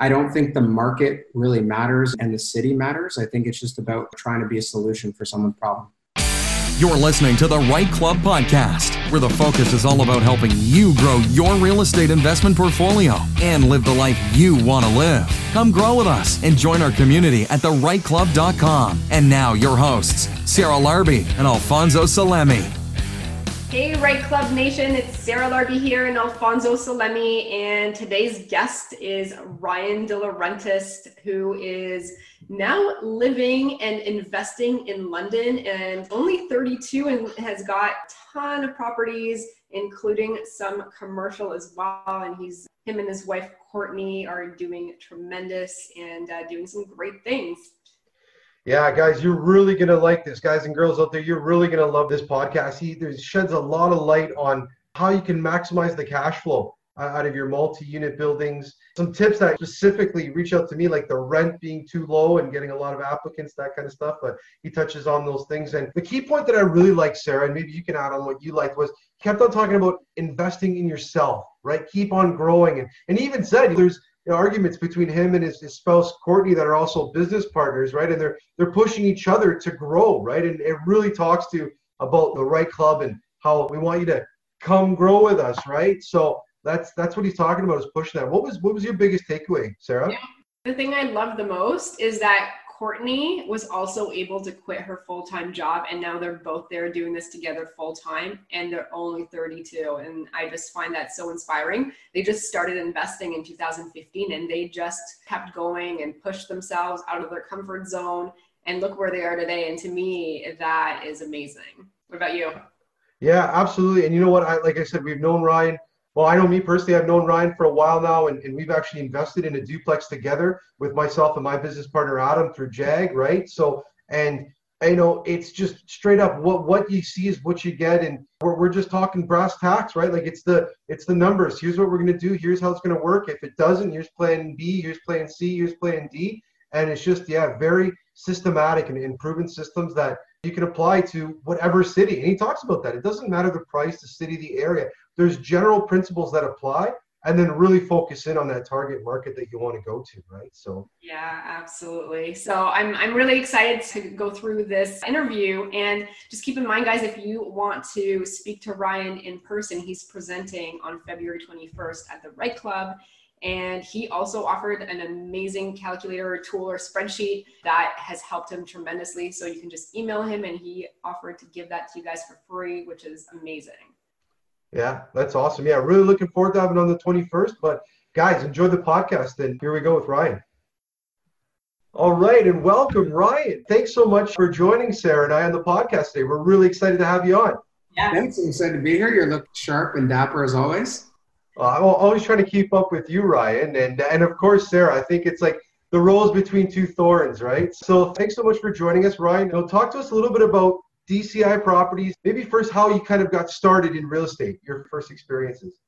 I don't think the market really matters and the city matters. I think it's just about trying to be a solution for someone's problem. You're listening to the Right Club podcast, where the focus is all about helping you grow your real estate investment portfolio and live the life you want to live. Come grow with us and join our community at therightclub.com. And now, your hosts, Sarah Larbi and Alfonso Salemi. Hey, Right Club Nation, it's Sarah Larbi here and Alfonso Salemi, and today's guest is Ryan DeLaurentis, who is now living and investing in London and only 32 and has got a ton of properties, including some commercial as well. And he's him and his wife Courtney are doing tremendous and uh, doing some great things. Yeah, guys, you're really gonna like this, guys and girls out there. You're really gonna love this podcast. He sheds a lot of light on how you can maximize the cash flow uh, out of your multi-unit buildings. Some tips that specifically reach out to me, like the rent being too low and getting a lot of applicants, that kind of stuff. But he touches on those things. And the key point that I really like, Sarah, and maybe you can add on what you liked, was he kept on talking about investing in yourself, right? Keep on growing, and and even said there's you know, arguments between him and his, his spouse Courtney that are also business partners, right? And they're they're pushing each other to grow, right? And it really talks to about the right club and how we want you to come grow with us, right? So that's that's what he's talking about is pushing that. What was what was your biggest takeaway, Sarah? Yeah. The thing I love the most is that Courtney was also able to quit her full time job, and now they're both there doing this together full time, and they're only 32. And I just find that so inspiring. They just started investing in 2015, and they just kept going and pushed themselves out of their comfort zone, and look where they are today. And to me, that is amazing. What about you? Yeah, absolutely. And you know what? I like I said, we've known Ryan well, I know me personally, I've known Ryan for a while now, and, and we've actually invested in a duplex together with myself and my business partner Adam through JAG, right? So, and you know, it's just straight up what what you see is what you get, and we're, we're just talking brass tacks, right? Like it's the it's the numbers. Here's what we're gonna do. Here's how it's gonna work. If it doesn't, here's plan B. Here's plan C. Here's plan D. And it's just yeah, very systematic and, and proven systems that you can apply to whatever city. And he talks about that. It doesn't matter the price, the city, the area there's general principles that apply and then really focus in on that target market that you want to go to right so yeah absolutely so i'm i'm really excited to go through this interview and just keep in mind guys if you want to speak to ryan in person he's presenting on february 21st at the right club and he also offered an amazing calculator or tool or spreadsheet that has helped him tremendously so you can just email him and he offered to give that to you guys for free which is amazing yeah, that's awesome. Yeah, really looking forward to having on the 21st. But guys, enjoy the podcast. And here we go with Ryan. All right, and welcome, Ryan. Thanks so much for joining Sarah and I on the podcast today. We're really excited to have you on. Yeah, thanks. I'm excited to be here. You look sharp and dapper as always. Uh, I'm always trying to keep up with you, Ryan, and and of course, Sarah. I think it's like the roles between two thorns, right? So thanks so much for joining us, Ryan. Talk to us a little bit about DCI properties. Maybe first how you kind of got started in real estate, your first experiences.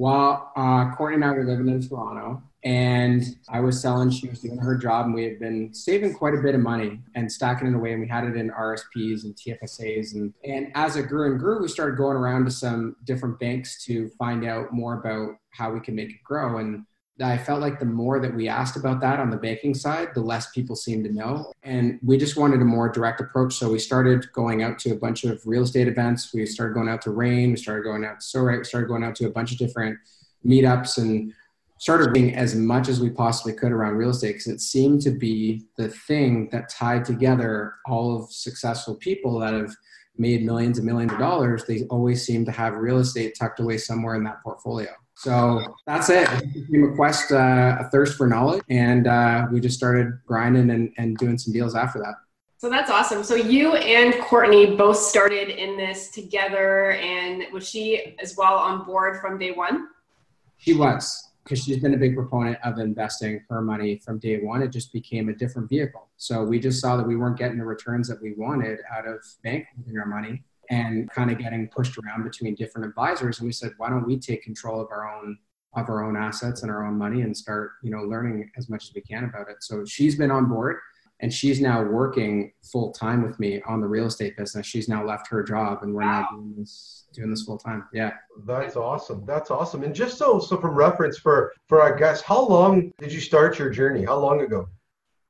Well, uh, Courtney and I were living in Toronto, and I was selling. She was doing her job, and we had been saving quite a bit of money and stacking it away. And we had it in RSPs and TFSAs, and and as it grew and grew, we started going around to some different banks to find out more about how we can make it grow. And I felt like the more that we asked about that on the banking side, the less people seemed to know. And we just wanted a more direct approach. So we started going out to a bunch of real estate events. We started going out to REIN. We started going out to SOREIT. We started going out to a bunch of different meetups and started being as much as we possibly could around real estate because it seemed to be the thing that tied together all of successful people that have made millions and millions of dollars. They always seem to have real estate tucked away somewhere in that portfolio. So that's it. It became a quest, uh, a thirst for knowledge, and uh, we just started grinding and, and doing some deals after that. So that's awesome. So you and Courtney both started in this together, and was she as well on board from day one? She was, because she's been a big proponent of investing her money from day one. It just became a different vehicle. So we just saw that we weren't getting the returns that we wanted out of banking our money and kind of getting pushed around between different advisors. And we said, why don't we take control of our own of our own assets and our own money and start, you know, learning as much as we can about it. So she's been on board. and she's now working full time with me on the real estate business. She's now left her job, and we're wow. now doing this doing this full time. Yeah, that's awesome. That's awesome. And just so so from reference for for our guests, how long did you start your journey? How long ago?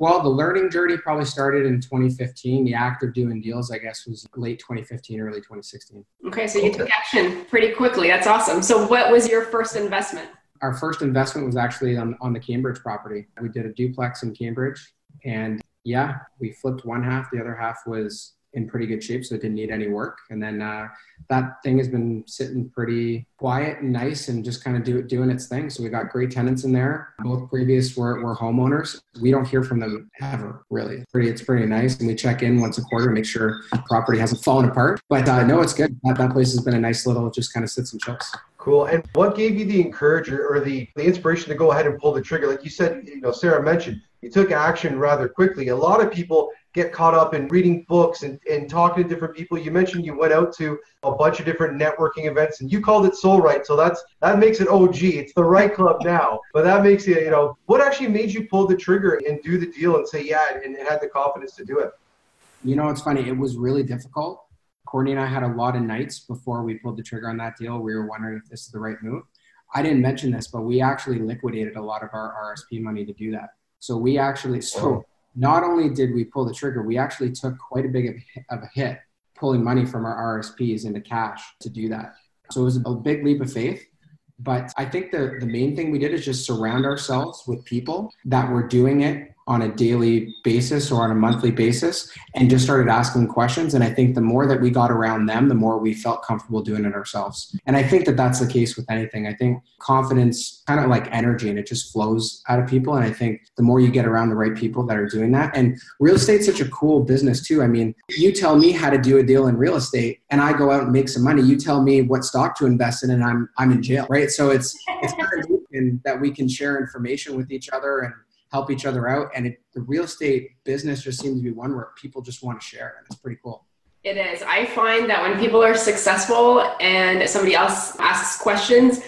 Well, the learning journey probably started in 2015. The act of doing deals, I guess, was late 2015, early 2016. Okay, so you took action pretty quickly. That's awesome. So, what was your first investment? Our first investment was actually on, on the Cambridge property. We did a duplex in Cambridge, and yeah, we flipped one half. The other half was in pretty good shape, so it didn't need any work. And then uh, that thing has been sitting pretty quiet and nice and just kind of do, doing its thing. So we got great tenants in there. Both previous were, were homeowners. We don't hear from them ever, really. It's pretty, it's pretty nice. And we check in once a quarter, to make sure property hasn't fallen apart. But uh, no, it's good. That, that place has been a nice little, just kind of sits and chills. Cool. And what gave you the encouragement or the, the inspiration to go ahead and pull the trigger? Like you said, you know, Sarah mentioned, you took action rather quickly. A lot of people get caught up in reading books and, and talking to different people. You mentioned you went out to a bunch of different networking events and you called it Soul Right. So that's that makes it OG. It's the right club now. But that makes it, you know, what actually made you pull the trigger and do the deal and say yeah and had the confidence to do it? You know, it's funny. It was really difficult. Courtney and I had a lot of nights before we pulled the trigger on that deal. We were wondering if this is the right move. I didn't mention this, but we actually liquidated a lot of our RSP money to do that. So we actually, so not only did we pull the trigger, we actually took quite a big of a hit pulling money from our RSPs into cash to do that. So it was a big leap of faith. But I think the, the main thing we did is just surround ourselves with people that were doing it on a daily basis or on a monthly basis and just started asking questions. And I think the more that we got around them, the more we felt comfortable doing it ourselves. And I think that that's the case with anything. I think confidence kind of like energy and it just flows out of people. And I think the more you get around the right people that are doing that, and real estate's such a cool business too. I mean, you tell me how to do a deal in real estate and I go out and make some money. You tell me what stock to invest in and I'm, I'm in jail, right? So it's, it's kind of that we can share information with each other and help each other out. And it, the real estate business just seems to be one where people just want to share, and it's pretty cool. It is. I find that when people are successful and somebody else asks questions,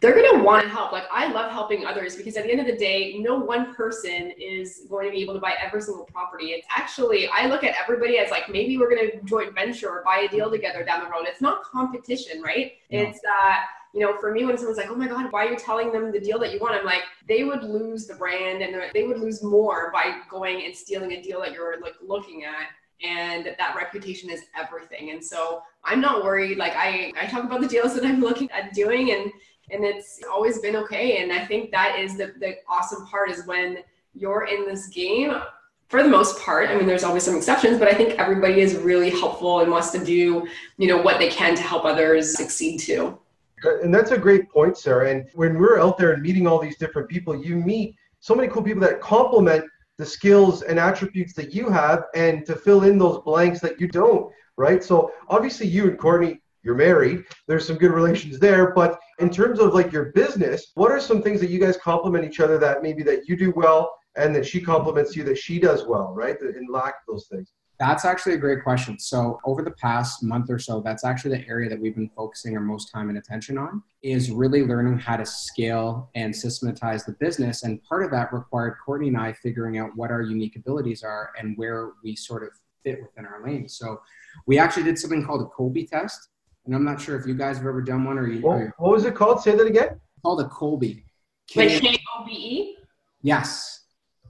they're going to want to help. Like I love helping others because at the end of the day, no one person is going to be able to buy every single property. It's actually, I look at everybody as like, maybe we're going to joint venture or buy a deal together down the road. It's not competition, right? It's that, uh, you know, for me, when someone's like, oh my God, why are you telling them the deal that you want? I'm like, they would lose the brand and they would lose more by going and stealing a deal that you're like looking at and that reputation is everything. And so i'm not worried. Like i i talk about the deals that i'm looking at doing and and it's always been okay. And i think that is the, the awesome part is when you're in this game for the most part i mean there's always some exceptions but i think everybody is really helpful and wants to do you know what they can to help others succeed too Uh, and that's a great point, Sarah. And when we're out there and meeting all these different people, you meet so many cool people that complement the skills and attributes that you have and to fill in those blanks that you don't, right? So obviously you and Courtney, you're married. There's some good relations there. But in terms of like your business, what are some things that you guys complement each other that maybe that you do well and that she compliments you that she does well, right? And lack of those things. That's actually a great question. So over the past month or so, that's actually the area that we've been focusing our most time and attention on is really learning how to scale and systematize the business. And part of that required Courtney and I figuring out what our unique abilities are and where we sort of fit within our lane. So we actually did something called a Kolbe test. And I'm not sure if you guys have ever done one or you. What, what was it called? Say that again. Called a Kolbe. K O B E? Yes.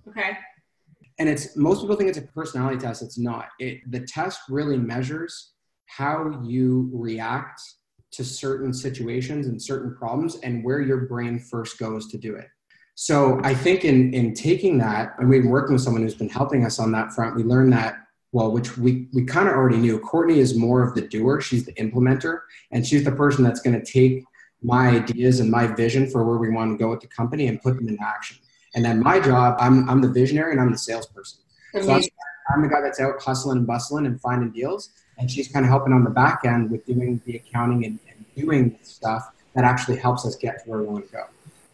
Okay and it's most people think it's a personality test. It's not. It the test really measures how you react to certain situations and certain problems and where your brain first goes to do it. So i think in in taking that and we've been working with someone who's been helping us on that front we learned that well which we we kind of already knew. Courtney is more of the doer. She's the implementer and she's the person that's going to take my ideas and my vision for where we want to go with the company and put them into action and then my job, I'm, I'm the visionary and I'm the salesperson. So I'm, I'm the guy that's out hustling and bustling and finding deals. And she's kind of helping on the back end with doing the accounting and, and doing stuff that actually helps us get to where we want to go.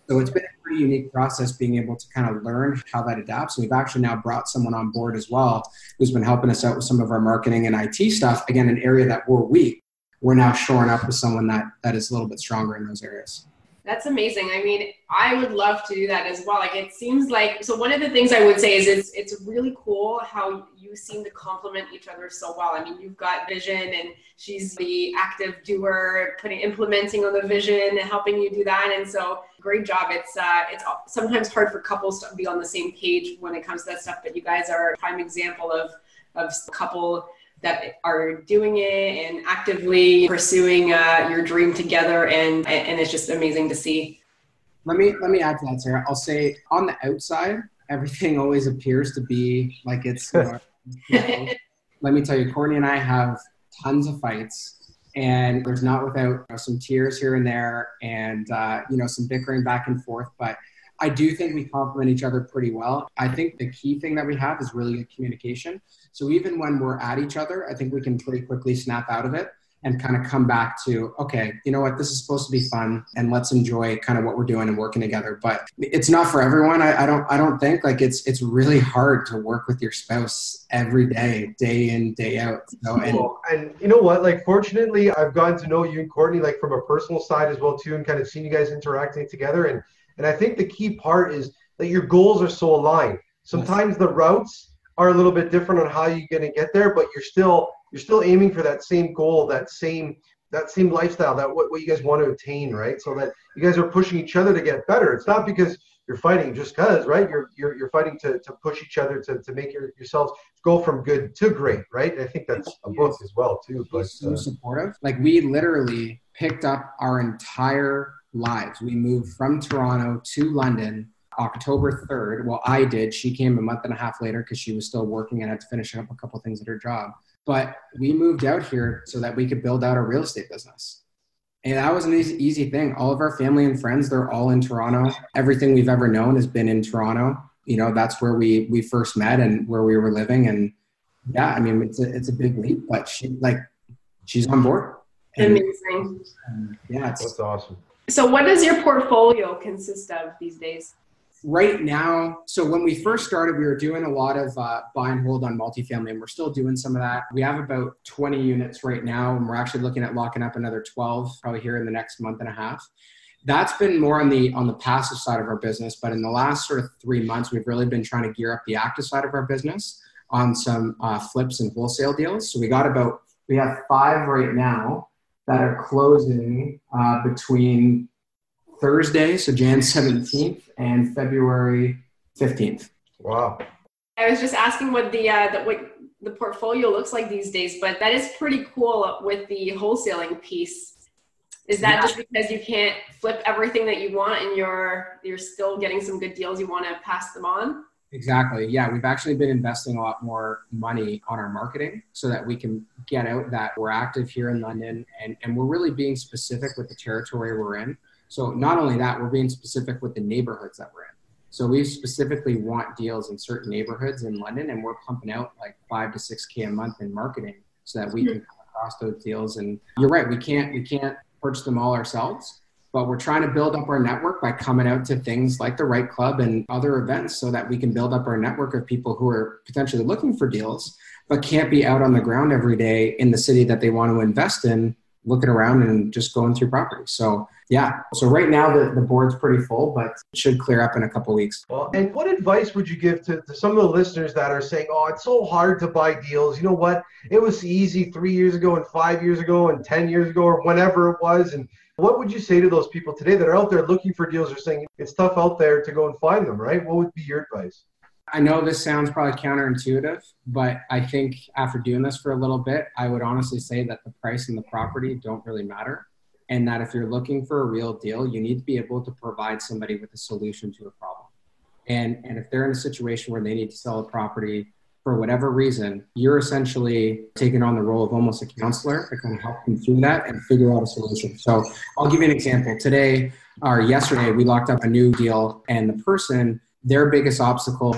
So it's been a pretty unique process being able to kind of learn how that adapts. We've actually now brought someone on board as well who's been helping us out with some of our marketing and IT stuff. Again, an area that we're weak. We're now shoring up with someone that, that is a little bit stronger in those areas. That's amazing. I mean, I would love to do that as well. Like it seems like so one of the things I would say is it's it's really cool how you seem to complement each other so well. I mean, you've got vision and she's the active doer, putting implementing on the vision and helping you do that. And so great job. It's uh it's sometimes hard for couples to be on the same page when it comes to that stuff, but you guys are a prime example of of couple that are doing it and actively pursuing uh, your dream together and and it's just amazing to see. Let me let me add to that sarah. I'll say on the outside everything always appears to be like it's let me tell you courtney and i have tons of fights and there's not without you know, some tears here and there and uh, you know some bickering back and forth but I do think we complement each other pretty well. I think the key thing that we have is really good communication. So even when we're at each other, I think we can pretty quickly snap out of it and kind of come back to, okay, you know what, this is supposed to be fun and let's enjoy kind of what we're doing and working together. But it's not for everyone. I, I don't I don't think like it's it's really hard to work with your spouse every day, day in, day out. So, and, and you know what? Like fortunately I've gotten to know you and Courtney like from a personal side as well too and kind of seen you guys interacting together and and I think the key part is that your goals are so aligned. Sometimes the routes are a little bit different on how you're going to get there, but you're still you're still aiming for that same goal, that same that same lifestyle, that what, what you guys want to attain, right? So that you guys are pushing each other to get better. It's not because you're fighting just because, right? You're, you're, you're fighting to, to push each other to, to make your, yourselves go from good to great, right? And I think that's a book as well too. But so uh, supportive. Like we literally picked up our entire lives. We moved from Toronto to London October 3rd. Well, I did. She came a month and a half later because she was still working and had to finish up a couple things at her job. But we moved out here so that we could build out a real estate business. And that was an easy, easy thing. All of our family and friends, they're all in Toronto. Everything we've ever known has been in Toronto. You know, that's where we we first met and where we were living. And yeah, I mean, it's a, it's a big leap, but she like she's on board. And, Amazing. And yeah, it's that's awesome. So, what does your portfolio consist of these days? Right now, so when we first started, we were doing a lot of uh, buy and hold on multifamily, and we're still doing some of that. We have about 20 units right now, and we're actually looking at locking up another 12 probably here in the next month and a half. That's been more on the on the passive side of our business, but in the last sort of three months, we've really been trying to gear up the active side of our business on some uh, flips and wholesale deals. So we got about we have five right now that are closing uh, between Thursday, so Jan 17th, and February 15th. Wow. I was just asking what the, uh, the what the portfolio looks like these days, but that is pretty cool with the wholesaling piece. Is that yeah. just because you can't flip everything that you want and you're you're still getting some good deals you want to pass them on? Exactly. Yeah, we've actually been investing a lot more money on our marketing so that we can get out that we're active here in London and, and we're really being specific with the territory we're in. So not only that, we're being specific with the neighborhoods that we're in. So we specifically want deals in certain neighborhoods in London and we're pumping out like five to six K a month in marketing so that we can come across those deals. And you're right, we can't we can't purchase them all ourselves but we're trying to build up our network by coming out to things like the right club and other events so that we can build up our network of people who are potentially looking for deals but can't be out on the ground every day in the city that they want to invest in looking around and just going through properties. So yeah. So right now the, the board's pretty full but it should clear up in a couple weeks. Well and what advice would you give to, to some of the listeners that are saying oh it's so hard to buy deals. You know what? It was easy three years ago and five years ago and ten years ago or whenever it was and what would you say to those people today that are out there looking for deals or saying it's tough out there to go and find them, right? What would be your advice? I know this sounds probably counterintuitive, but I think after doing this for a little bit, I would honestly say that the price and the property don't really matter. And that if you're looking for a real deal, you need to be able to provide somebody with a solution to a problem. And, and if they're in a situation where they need to sell a property for whatever reason, you're essentially taking on the role of almost a counselor to kind of help them through that and figure out a solution. So I'll give you an example. Today or yesterday, we locked up a new deal, and the person, their biggest obstacle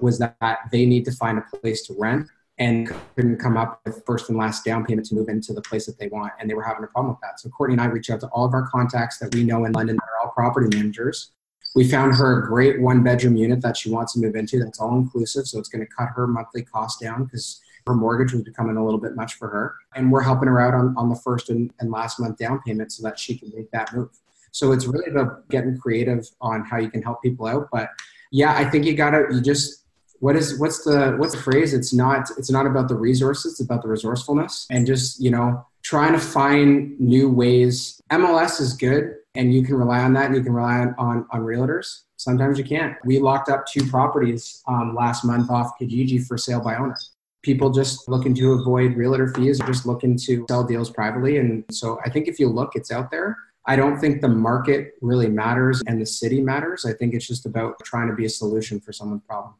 was that they need to find a place to rent and couldn't come up with first and last down payment to move into the place that they want. And they were having a problem with that. So Courtney and I reached out to all of our contacts that we know in London that are all property managers we found her a great one bedroom unit that she wants to move into that's all inclusive. So it's going to cut her monthly cost down because her mortgage was becoming a little bit much for her. And we're helping her out on, on the first and, and last month down payment so that she can make that move. So it's really about getting creative on how you can help people out. But yeah, I think you gotta you just what is what's the what's the phrase? It's not it's not about the resources, it's about the resourcefulness and just, you know, trying to find new ways. MLS is good and you can rely on that and you can rely on, on, on realtors. Sometimes you can't. We locked up two properties um, last month off Kijiji for sale by owner. People just looking to avoid realtor fees or just looking to sell deals privately. And so I think if you look, it's out there. I don't think the market really matters and the city matters. I think it's just about trying to be a solution for someone's problem.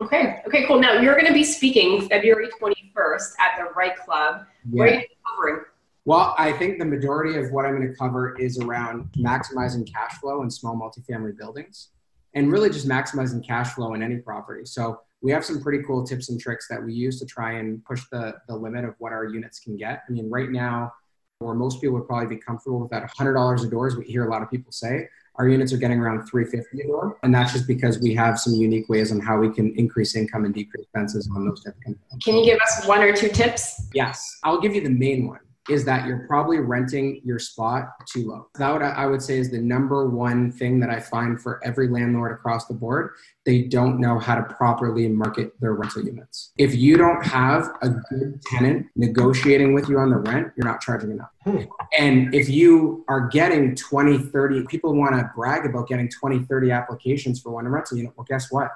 Okay. Okay, cool. Now you're going to be speaking February 21st at the Right Club. Yeah. What are you covering? Well, I think the majority of what I'm going to cover is around maximizing cash flow in small multifamily buildings and really just maximizing cash flow in any property. So we have some pretty cool tips and tricks that we use to try and push the, the limit of what our units can get. I mean, right now, where most people would probably be comfortable with that $100 a door, as we hear a lot of people say, our units are getting around 350 a door. And that's just because we have some unique ways on how we can increase income and decrease expenses on those different. Can you give us one or two tips? Yes, I'll give you the main one is that you're probably renting your spot too low. That I would say is the number one thing that I find for every landlord across the board. They don't know how to properly market their rental units. If you don't have a good tenant negotiating with you on the rent, you're not charging enough. Hmm. And if you are getting 20, 30, people want to brag about getting 20, 30 applications for one rental unit. Well, guess what?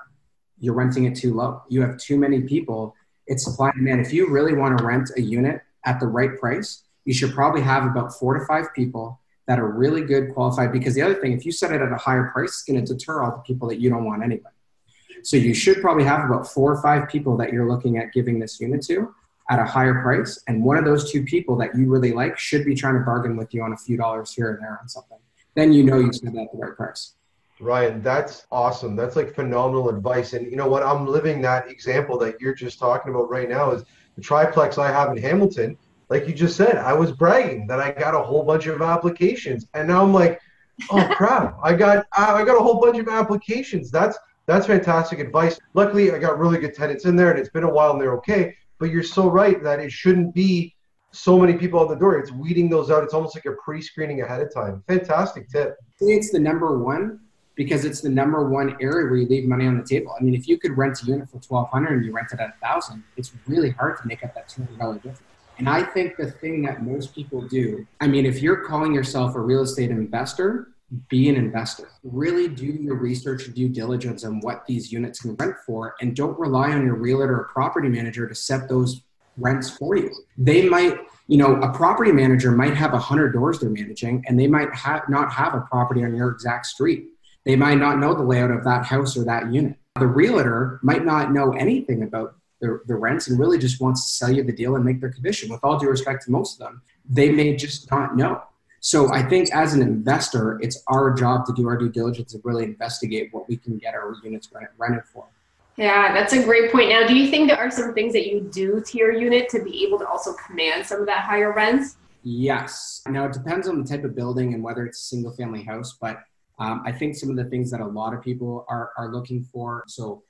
You're renting it too low. You have too many people. It's supply and demand. If you really want to rent a unit at the right price, you should probably have about four to five people that are really good qualified. Because the other thing, if you set it at a higher price, it's going to deter all the people that you don't want anyway. So you should probably have about four or five people that you're looking at giving this unit to at a higher price. And one of those two people that you really like should be trying to bargain with you on a few dollars here and there on something. Then you know you spent that at the right price. Ryan, that's awesome. That's like phenomenal advice. And you know what? I'm living that example that you're just talking about right now is the triplex I have in Hamilton like you just said, I was bragging that I got a whole bunch of applications, and now I'm like, oh crap, I got I got a whole bunch of applications. That's that's fantastic advice. Luckily, I got really good tenants in there, and it's been a while, and they're okay. But you're so right that it shouldn't be so many people on the door. It's weeding those out. It's almost like a pre-screening ahead of time. Fantastic tip. It's the number one because it's the number one area where you leave money on the table. I mean, if you could rent a unit for twelve hundred and you rent it at a thousand, it's really hard to make up that two hundred dollar difference. And I think the thing that most people do, I mean, if you're calling yourself a real estate investor, be an investor. Really do your research and due diligence on what these units can rent for, and don't rely on your realtor or property manager to set those rents for you. They might, you know, a property manager might have a hundred doors they're managing, and they might ha- not have a property on your exact street. They might not know the layout of that house or that unit. The realtor might not know anything about the, the rents and really just wants to sell you the deal and make their commission. With all due respect to most of them, they may just not know. So I think as an investor, it's our job to do our due diligence and really investigate what we can get our units rented for. Yeah, that's a great point. Now, do you think there are some things that you do to your unit to be able to also command some of that higher rents? Yes. Now, it depends on the type of building and whether it's a single family house, but um, I think some of the things that a lot of people are, are looking for. So,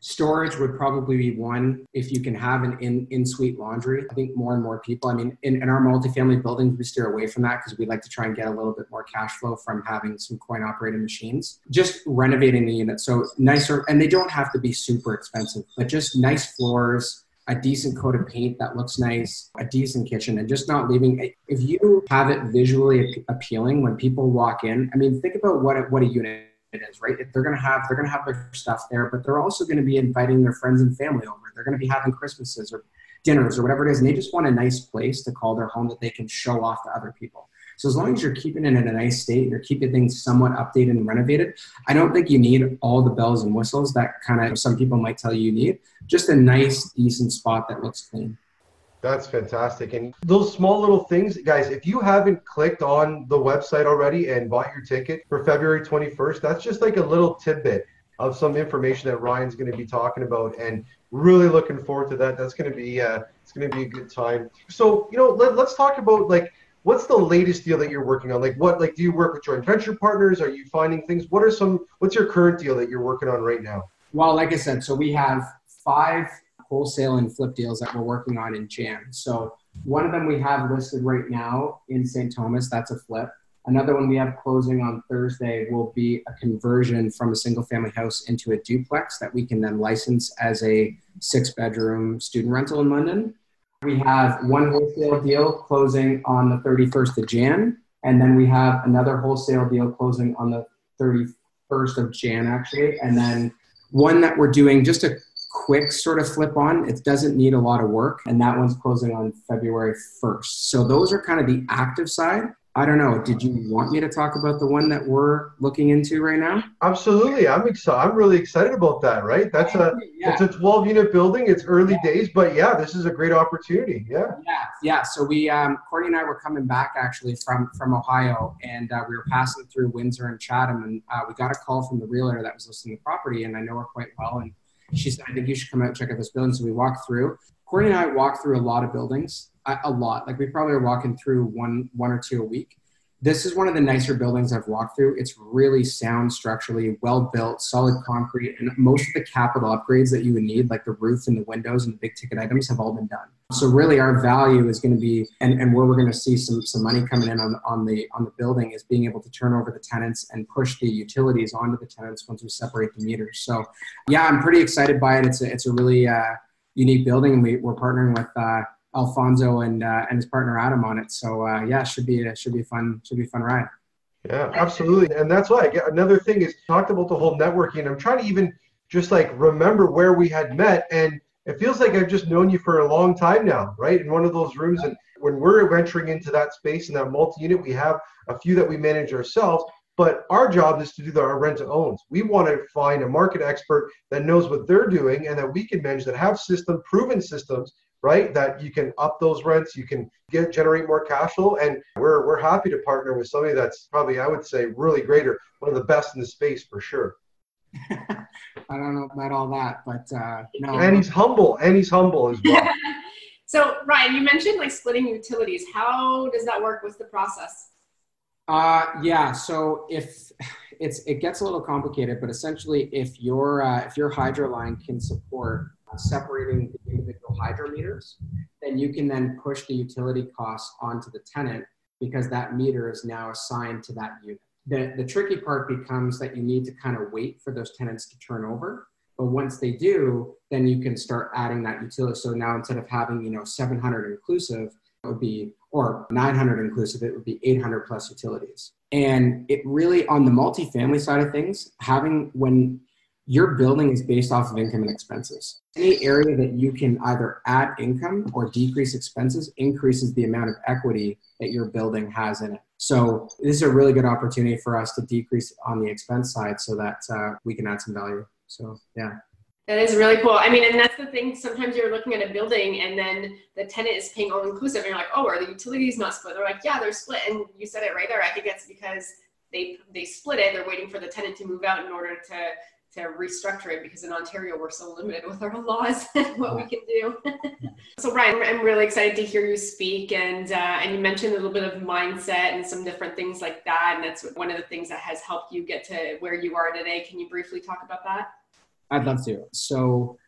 Storage would probably be one if you can have an in, in-suite laundry. I think more and more people, I mean, in, in our multifamily buildings, we steer away from that because we like to try and get a little bit more cash flow from having some coin operated machines. Just renovating the unit. So nicer, and they don't have to be super expensive, but just nice floors, a decent coat of paint that looks nice, a decent kitchen, and just not leaving. If you have it visually appealing when people walk in, I mean, think about what a, what a unit it is, right? They're gonna have they're gonna have their stuff there, but they're also gonna be inviting their friends and family over. They're gonna be having Christmases or dinners or whatever it is, and they just want a nice place to call their home that they can show off to other people. So as long as you're keeping it in a nice state, you're keeping things somewhat updated and renovated. I don't think you need all the bells and whistles that kind of some people might tell you you need. Just a nice, decent spot that looks clean. That's fantastic. And those small little things, guys, if you haven't clicked on the website already and bought your ticket for February 21st, that's just like a little tidbit of some information that Ryan's going to be talking about and really looking forward to that. That's going to be uh, it's going to be a good time. So, you know, let, let's talk about like what's the latest deal that you're working on? Like what like do you work with joint venture partners? Are you finding things? What are some what's your current deal that you're working on right now? Well, like I said, so we have five wholesale and flip deals that we're working on in Jan. So one of them we have listed right now in St. Thomas. That's a flip. Another one we have closing on Thursday will be a conversion from a single family house into a duplex that we can then license as a six bedroom student rental in London. We have one wholesale deal closing on the 31st of Jan, and then we have another wholesale deal closing on the 31st of Jan, actually, and then one that we're doing just a quick sort of flip on. It doesn't need a lot of work, and that one's closing on February 1st. So those are kind of the active side. I don't know. Did you want me to talk about the one that we're looking into right now? Absolutely. I'm excited. I'm really excited about that. Right. That's a yeah. it's a 12 unit building. It's early yeah. days, but yeah, this is a great opportunity. Yeah. Yeah. Yeah. So we, um, Courtney and I were coming back actually from from Ohio, and uh, we were passing through Windsor and Chatham, and uh, we got a call from the realtor that was listing the property, and I know her quite well, and she said, "I think you should come out and check out this building." So we walked through. Courtney and I walk through a lot of buildings, a, lot. Like we probably are walking through one one or two a week this is one of the nicer buildings I've walked through. It's really sound structurally, well built, solid concrete, and most of the capital upgrades that you would need, like the roof and the windows and the big ticket items, have all been done. So really, our value is going to be, and, and where we're going to see some some money coming in on on the on the building is being able to turn over the tenants and push the utilities onto the tenants once we separate the meters. So yeah, I'm pretty excited by it. It's a, it's a really uh, unique building, and we, we're partnering with. Uh, Alfonso and uh, and his partner Adam on it. So uh, yeah, should be a, should be a fun should be a fun ride. Yeah, absolutely. And that's why another thing is talked about the whole networking. I'm trying to even just like remember where we had met, and it feels like I've just known you for a long time now, right? In one of those rooms, and when we're venturing into that space and that multi-unit, we have a few that we manage ourselves. But our job is to do the rent to owns. We want to find a market expert that knows what they're doing and that we can manage that have system proven systems right? That you can up those rents, you can get generate more cash flow, and we're we're happy to partner with somebody that's probably I would say really great or one of the best in the space for sure. I don't know about all that, but uh, no. And he's humble, and he's humble as well. so Ryan, you mentioned like splitting utilities. How does that work? What's the process? Uh, yeah. So if it's it gets a little complicated, but essentially, if your uh, if your hydro line can support separating the individual hydrometers, then you can then push the utility costs onto the tenant because that meter is now assigned to that unit. The, the tricky part becomes that you need to kind of wait for those tenants to turn over. But once they do, then you can start adding that utility. So now instead of having, you know, 700 inclusive, it would be, or 900 inclusive, it would be 800 plus utilities. And it really, on the multifamily side of things, having when your building is based off of income and expenses. Any area that you can either add income or decrease expenses increases the amount of equity that your building has in it. So this is a really good opportunity for us to decrease on the expense side so that uh, we can add some value. So yeah. That is really cool. I mean, and that's the thing. Sometimes you're looking at a building and then the tenant is paying all inclusive, and you're like, "Oh, are the utilities not split?" They're like, "Yeah, they're split." And you said it right there. I think that's because they they split it. They're waiting for the tenant to move out in order to to restructure it because in Ontario we're so limited with our laws and what we can do. so Ryan, I'm really excited to hear you speak, and uh, and you mentioned a little bit of mindset and some different things like that, and that's one of the things that has helped you get to where you are today. Can you briefly talk about that? I'd love to. So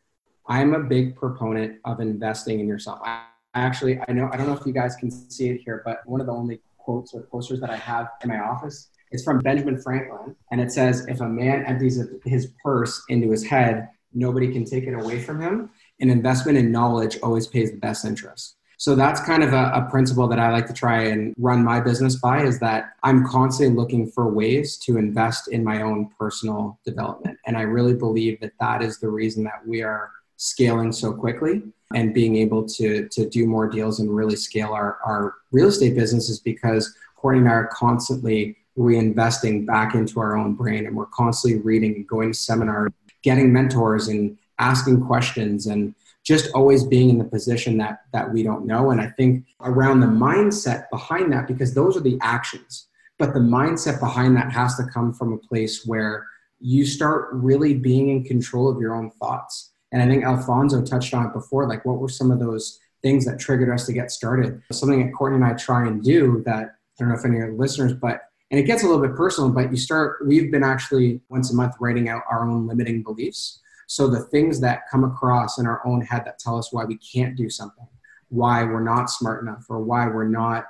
I'm a big proponent of investing in yourself. I actually I know I don't know if you guys can see it here, but one of the only quotes or posters that I have in my office is from Benjamin Franklin, and it says, If a man empties his purse into his head, nobody can take it away from him. An investment in knowledge always pays the best interest. So that's kind of a, a, principle that I like to try and run my business by is that I'm constantly looking for ways to invest in my own personal development. And I really believe that that is the reason that we are scaling so quickly and being able to, to do more deals and really scale our, our real estate business is because Courtney and I are constantly reinvesting back into our own brain and we're constantly reading and going to seminars getting mentors and asking questions and just always being in the position that that we don't know. And i think around the mindset behind that because those are the actions but the mindset behind that has to come from a place where you start really being in control of your own thoughts. And i think alfonso touched on it before like what were some of those things that triggered us to get started? Something that courtney and i try and do that i don't know if any of your listeners but and it gets a little bit personal but you start we've been actually once a month writing out our own limiting beliefs so the things that come across in our own head that tell us why we can't do something why we're not smart enough or why we're not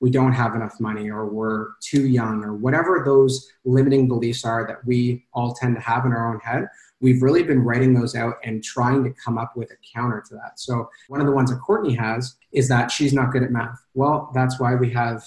we don't have enough money or we're too young or whatever those limiting beliefs are that we all tend to have in our own head we've really been writing those out and trying to come up with a counter to that. So one of the ones that courtney has is that she's not good at math. Well that's why we have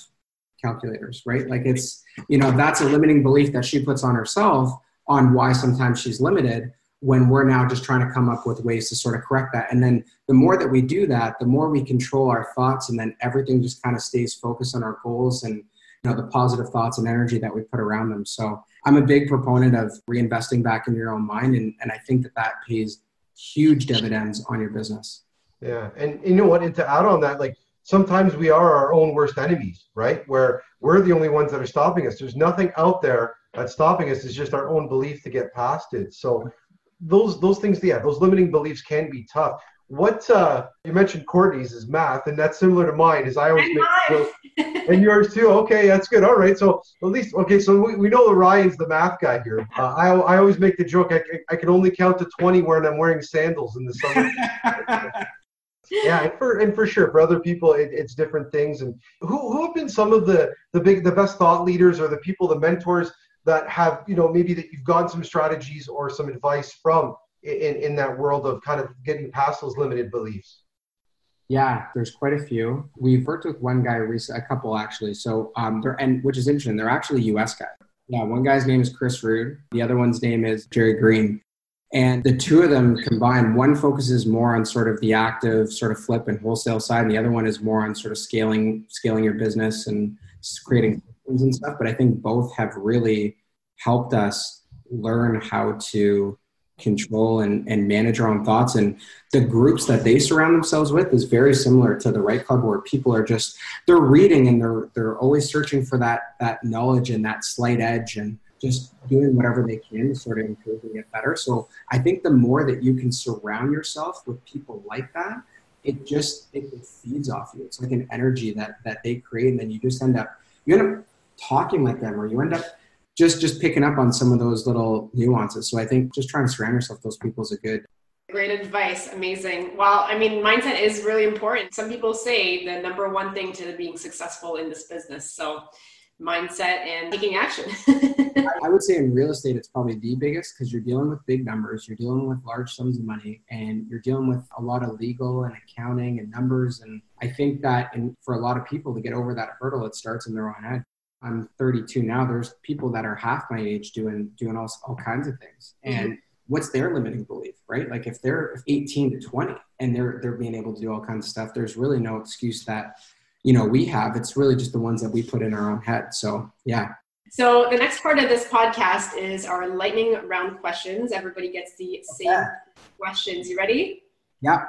calculators right? Like it's you know that's a limiting belief that she puts on herself on why sometimes she's limited when we're now just trying to come up with ways to sort of correct that. And then the more that we do that, the more we control our thoughts, and then everything just kind of stays focused on our goals and you know the positive thoughts and energy that we put around them. So I'm a big proponent of reinvesting back in your own mind, and, and I think that that pays huge dividends on your business. Yeah, and you know what? And to add on that, like sometimes we are our own worst enemies, right? Where we're the only ones that are stopping us. There's nothing out there that's stopping us. It's just our own belief to get past it. So those those things, yeah, those limiting beliefs can be tough. What uh, you mentioned Courtney's is math, and that's similar to mine. Is I always and make and yours too. Okay, that's good. All right, so at least okay, so we, we know Ryan's the math guy here. Uh, I I always make the joke I, I can only count to twenty when I'm wearing sandals in the summer. yeah and for and for sure for other people it, it's different things and who, who have been some of the the big the best thought leaders or the people the mentors that have you know maybe that you've gotten some strategies or some advice from in in that world of kind of getting past those limited beliefs? Yeah there's quite a few. We've worked with one guy recently a couple actually. So um they're and which is interesting they're actually us guys. Yeah one guy's name is chris rude. The other one's name is jerry green. And the two of them combined one focuses more on sort of the active sort of flip and wholesale side and the other one is more on sort of scaling scaling your business and creating and stuff, but I think both have really helped us learn how to control and, and manage our own thoughts. And the groups that they surround themselves with is very similar to the right club where people are just they're reading and they're they're always searching for that that knowledge and that slight edge and just doing whatever they can to sort of improve and get better. So i think the more that you can surround yourself with people like that it just it, it feeds off you. It's like an energy that that they create and then you just end up you end up talking like them or you end up just just picking up on some of those little nuances. So i think just trying to surround yourself with those people is a good great advice. Amazing. Well i mean mindset is really important. Some people say the number one thing to being successful in this business. So mindset and taking action. I would say in real estate it's probably the biggest because you're dealing with big numbers you're dealing with large sums of money and you're dealing with a lot of legal and accounting and numbers. And i think that in, for a lot of people to get over that hurdle it starts in their own head I'm 32 now. There's people that are half my age doing doing all, all kinds of things. Mm-hmm. And what's their limiting belief, right? Like if they're 18 to 20 and they're they're being able to do all kinds of stuff, there's really no excuse that you know we have. It's really just the ones that we put in our own head. So yeah. So the next part of this podcast is our lightning round questions. Everybody gets the same okay. questions. You ready? Yeah.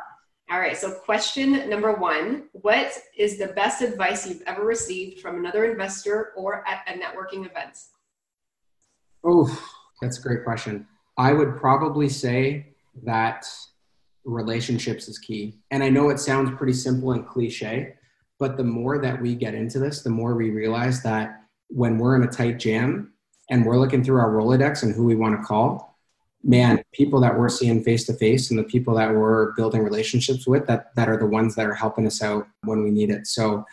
All right, so question number one What is the best advice you've ever received from another investor or at a networking event? Oh, that's a great question. I would probably say that relationships is key. And I know it sounds pretty simple and cliche, but the more that we get into this, the more we realize that when we're in a tight jam and we're looking through our Rolodex and who we want to call, man, people that we're seeing face to face and the people that we're building relationships with that that are the ones that are helping us out when we need it. So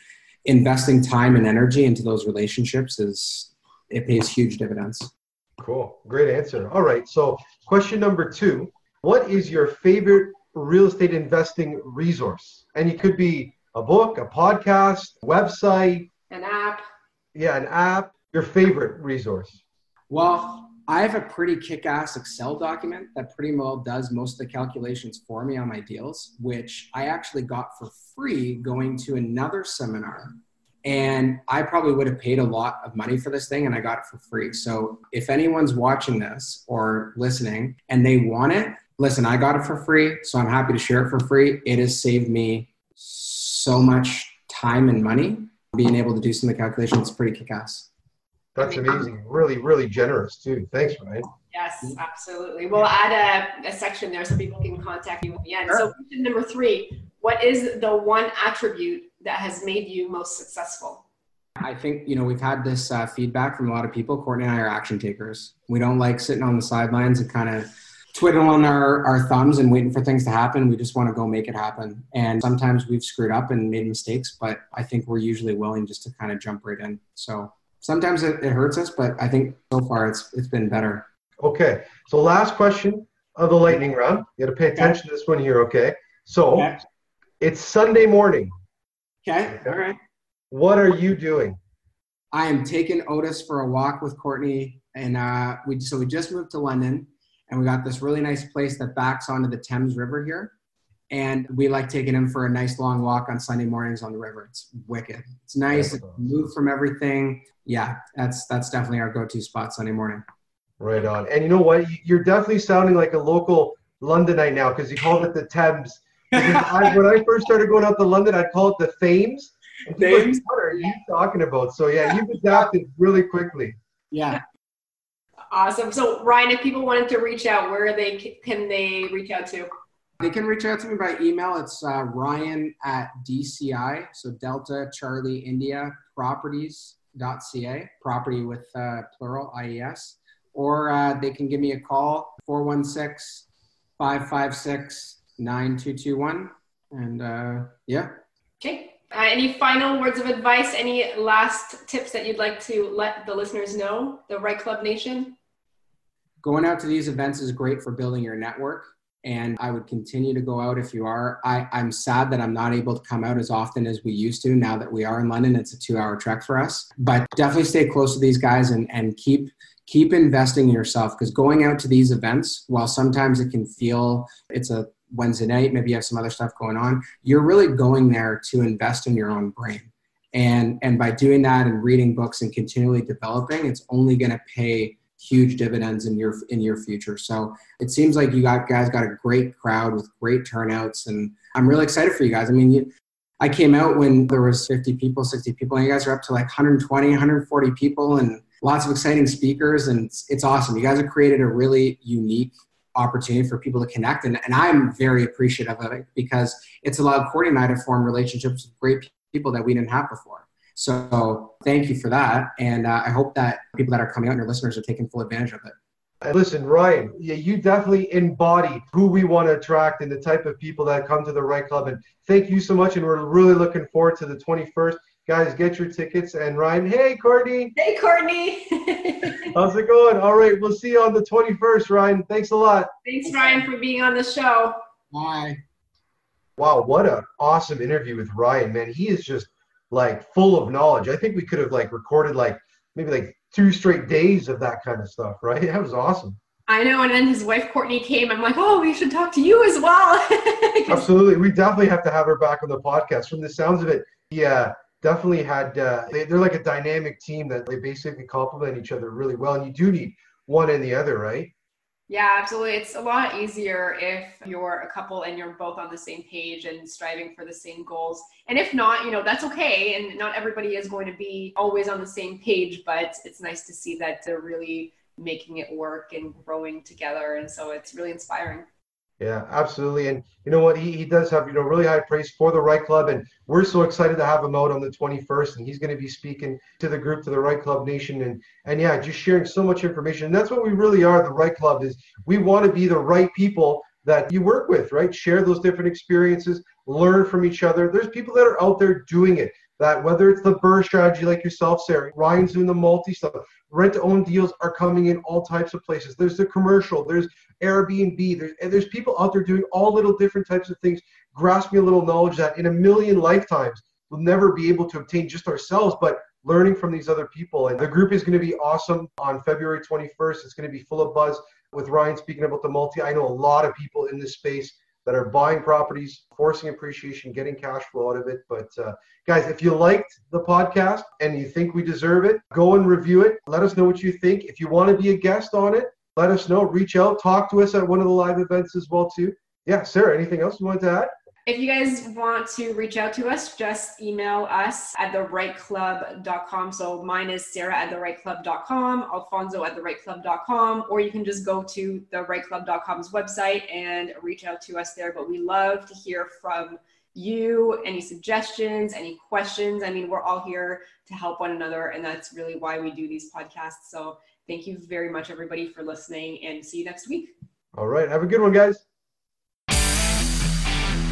investing time and energy into those relationships is it pays huge dividends. Cool. Great answer. All right. So question number two. What is your favorite real estate investing resource? And it could be a book, a podcast, website, an app. Yeah, an app. Your favorite resource. Well, I have a pretty kick-ass Excel document that pretty well does most of the calculations for me on my deals, which I actually got for free going to another seminar. And I probably would have paid a lot of money for this thing and I got it for free. So if anyone's watching this or listening and they want it, listen, I got it for free. So I'm happy to share it for free. It has saved me so much time and money being able to do some of the calculations. Pretty kick-ass. That's amazing. Really, really generous too. Thanks, Ryan. Yes, absolutely. We'll add a, a section there so people can contact you at the end. Sure. So, question number three What is the one attribute that has made you most successful? I think, you know, we've had this uh, feedback from a lot of people. Courtney and I are action takers. We don't like sitting on the sidelines and kind of twiddling our, our thumbs and waiting for things to happen. We just want to go make it happen. And sometimes we've screwed up and made mistakes, but I think we're usually willing just to kind of jump right in. So sometimes it, it hurts us, but I think so far it's it's been better. Okay. So last question of the lightning round. You got to pay attention okay. to this one here, okay? So okay. it's Sunday morning. Okay. All right. What are you doing? I am taking Otis for a walk with Courtney, and uh, we so we just moved to London, and we got this really nice place that backs onto the Thames River here, and we like taking him for a nice long walk on Sunday mornings on the river. It's wicked. It's nice. It's move from everything. Yeah, that's that's definitely our go-to spot Sunday morning. Right on. And you know what? You're definitely sounding like a local Londonite now because you called it the Thames. I, when I first started going out to London, I'd call it the Thames. Thames? What are you talking about? So yeah, you've adapted really quickly. Yeah. Awesome. So Ryan, if people wanted to reach out, where they can they reach out to? They can reach out to me by email. It's uh, Ryan at DCI, so Delta Charlie India Properties.ca, property with uh, plural IES or uh, they can give me a call 416 556 9221. And uh, yeah. Okay. Uh, any final words of advice? Any last tips that you'd like to let the listeners know, the REIT Club Nation? Going out to these events is great for building your network. And I would continue to go out if you are. I, I'm sad that I'm not able to come out as often as we used to now that we are in London. It's a two hour trek for us. But definitely stay close to these guys and, and keep keep investing in yourself because going out to these events, while sometimes it can feel it's a Wednesday night, maybe you have some other stuff going on, you're really going there to invest in your own brain. And, and by doing that and reading books and continually developing, it's only going to pay huge dividends in your in your future. So it seems like you got guys got a great crowd with great turnouts, and I'm really excited for you guys. I mean, you, I came out when there was 50 people, 60 people, and you guys are up to like 120, 140 people, and lots of exciting speakers, and it's, it's awesome. You guys have created a really unique opportunity for people to connect, and, and I'm very appreciative of it because it's allowed Courtney and I to form relationships with great people that we didn't have before. So thank you for that, and uh, I hope that people that are coming out and your listeners are taking full advantage of it. Listen, Ryan, yeah, you definitely embody who we want to attract and the type of people that come to the REIT Club. And thank you so much. And we're really looking forward to the 21st. Guys, get your tickets. And Ryan, hey, Courtney. Hey, Courtney. How's it going? All right, we'll see you on the 21st, Ryan. Thanks a lot. Thanks, Ryan, for being on the show. Bye. Wow, what an awesome interview with Ryan, man. He is just like full of knowledge. I think we could have like recorded like maybe like two straight days of that kind of stuff, right? That was awesome. I know, and then his wife Courtney came. I'm like, oh, we should talk to you as well. Absolutely, we definitely have to have her back on the podcast. From the sounds of it, yeah, definitely had uh, they, are like a dynamic team that they basically complement each other really well and you do need one and the other right yeah absolutely. It's a lot easier if you're a couple and you're both on the same page and striving for the same goals. And if not you know that's okay. And not everybody is going to be always on the same page but it's nice to see that they're really making it work and growing together. And so it's really inspiring yeah, absolutely. And you know what? He, he does have, you know, really high praise for the REIT Club. And we're so excited to have him out on the 21st. And he's going to be speaking to the group, to the REIT Club nation. And, and yeah, just sharing so much information. And that's what we really are. The REIT Club is we want to be the right people that you work with, right? Share those different experiences, learn from each other. There's people that are out there doing it. That whether it's the BRRRR strategy like yourself, Sarah, Ryan's doing the multi stuff, rent to own deals are coming in all types of places. There's the commercial, there's Airbnb, there's there's people out there doing all little different types of things, grasping a little knowledge that in a million lifetimes we'll never be able to obtain just ourselves, but learning from these other people. And the group is going to be awesome on February 21st. It's going to be full of buzz with Ryan speaking about the multi. I know a lot of people in this space that are buying properties, forcing appreciation, getting cash flow out of it. But uh, guys, if you liked the podcast and you think we deserve it, go and review it. Let us know what you think. If you want to be a guest on it, let us know. Reach out, talk to us at one of the live events as well too. Yeah, Sarah, anything else you want to add? If you guys want to reach out to us, just email us at thereitclub.com. So mine is Sarah at thereitclub.com, Alfonso at thereitclub.com, or you can just go to thereitclub.com's website and reach out to us there. But we love to hear from you, any suggestions, any questions. I mean, we're all here to help one another, and that's really why we do these podcasts. So thank you very much, everybody, for listening, and see you next week. All right. Have a good one, guys.